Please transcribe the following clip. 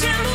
Imagine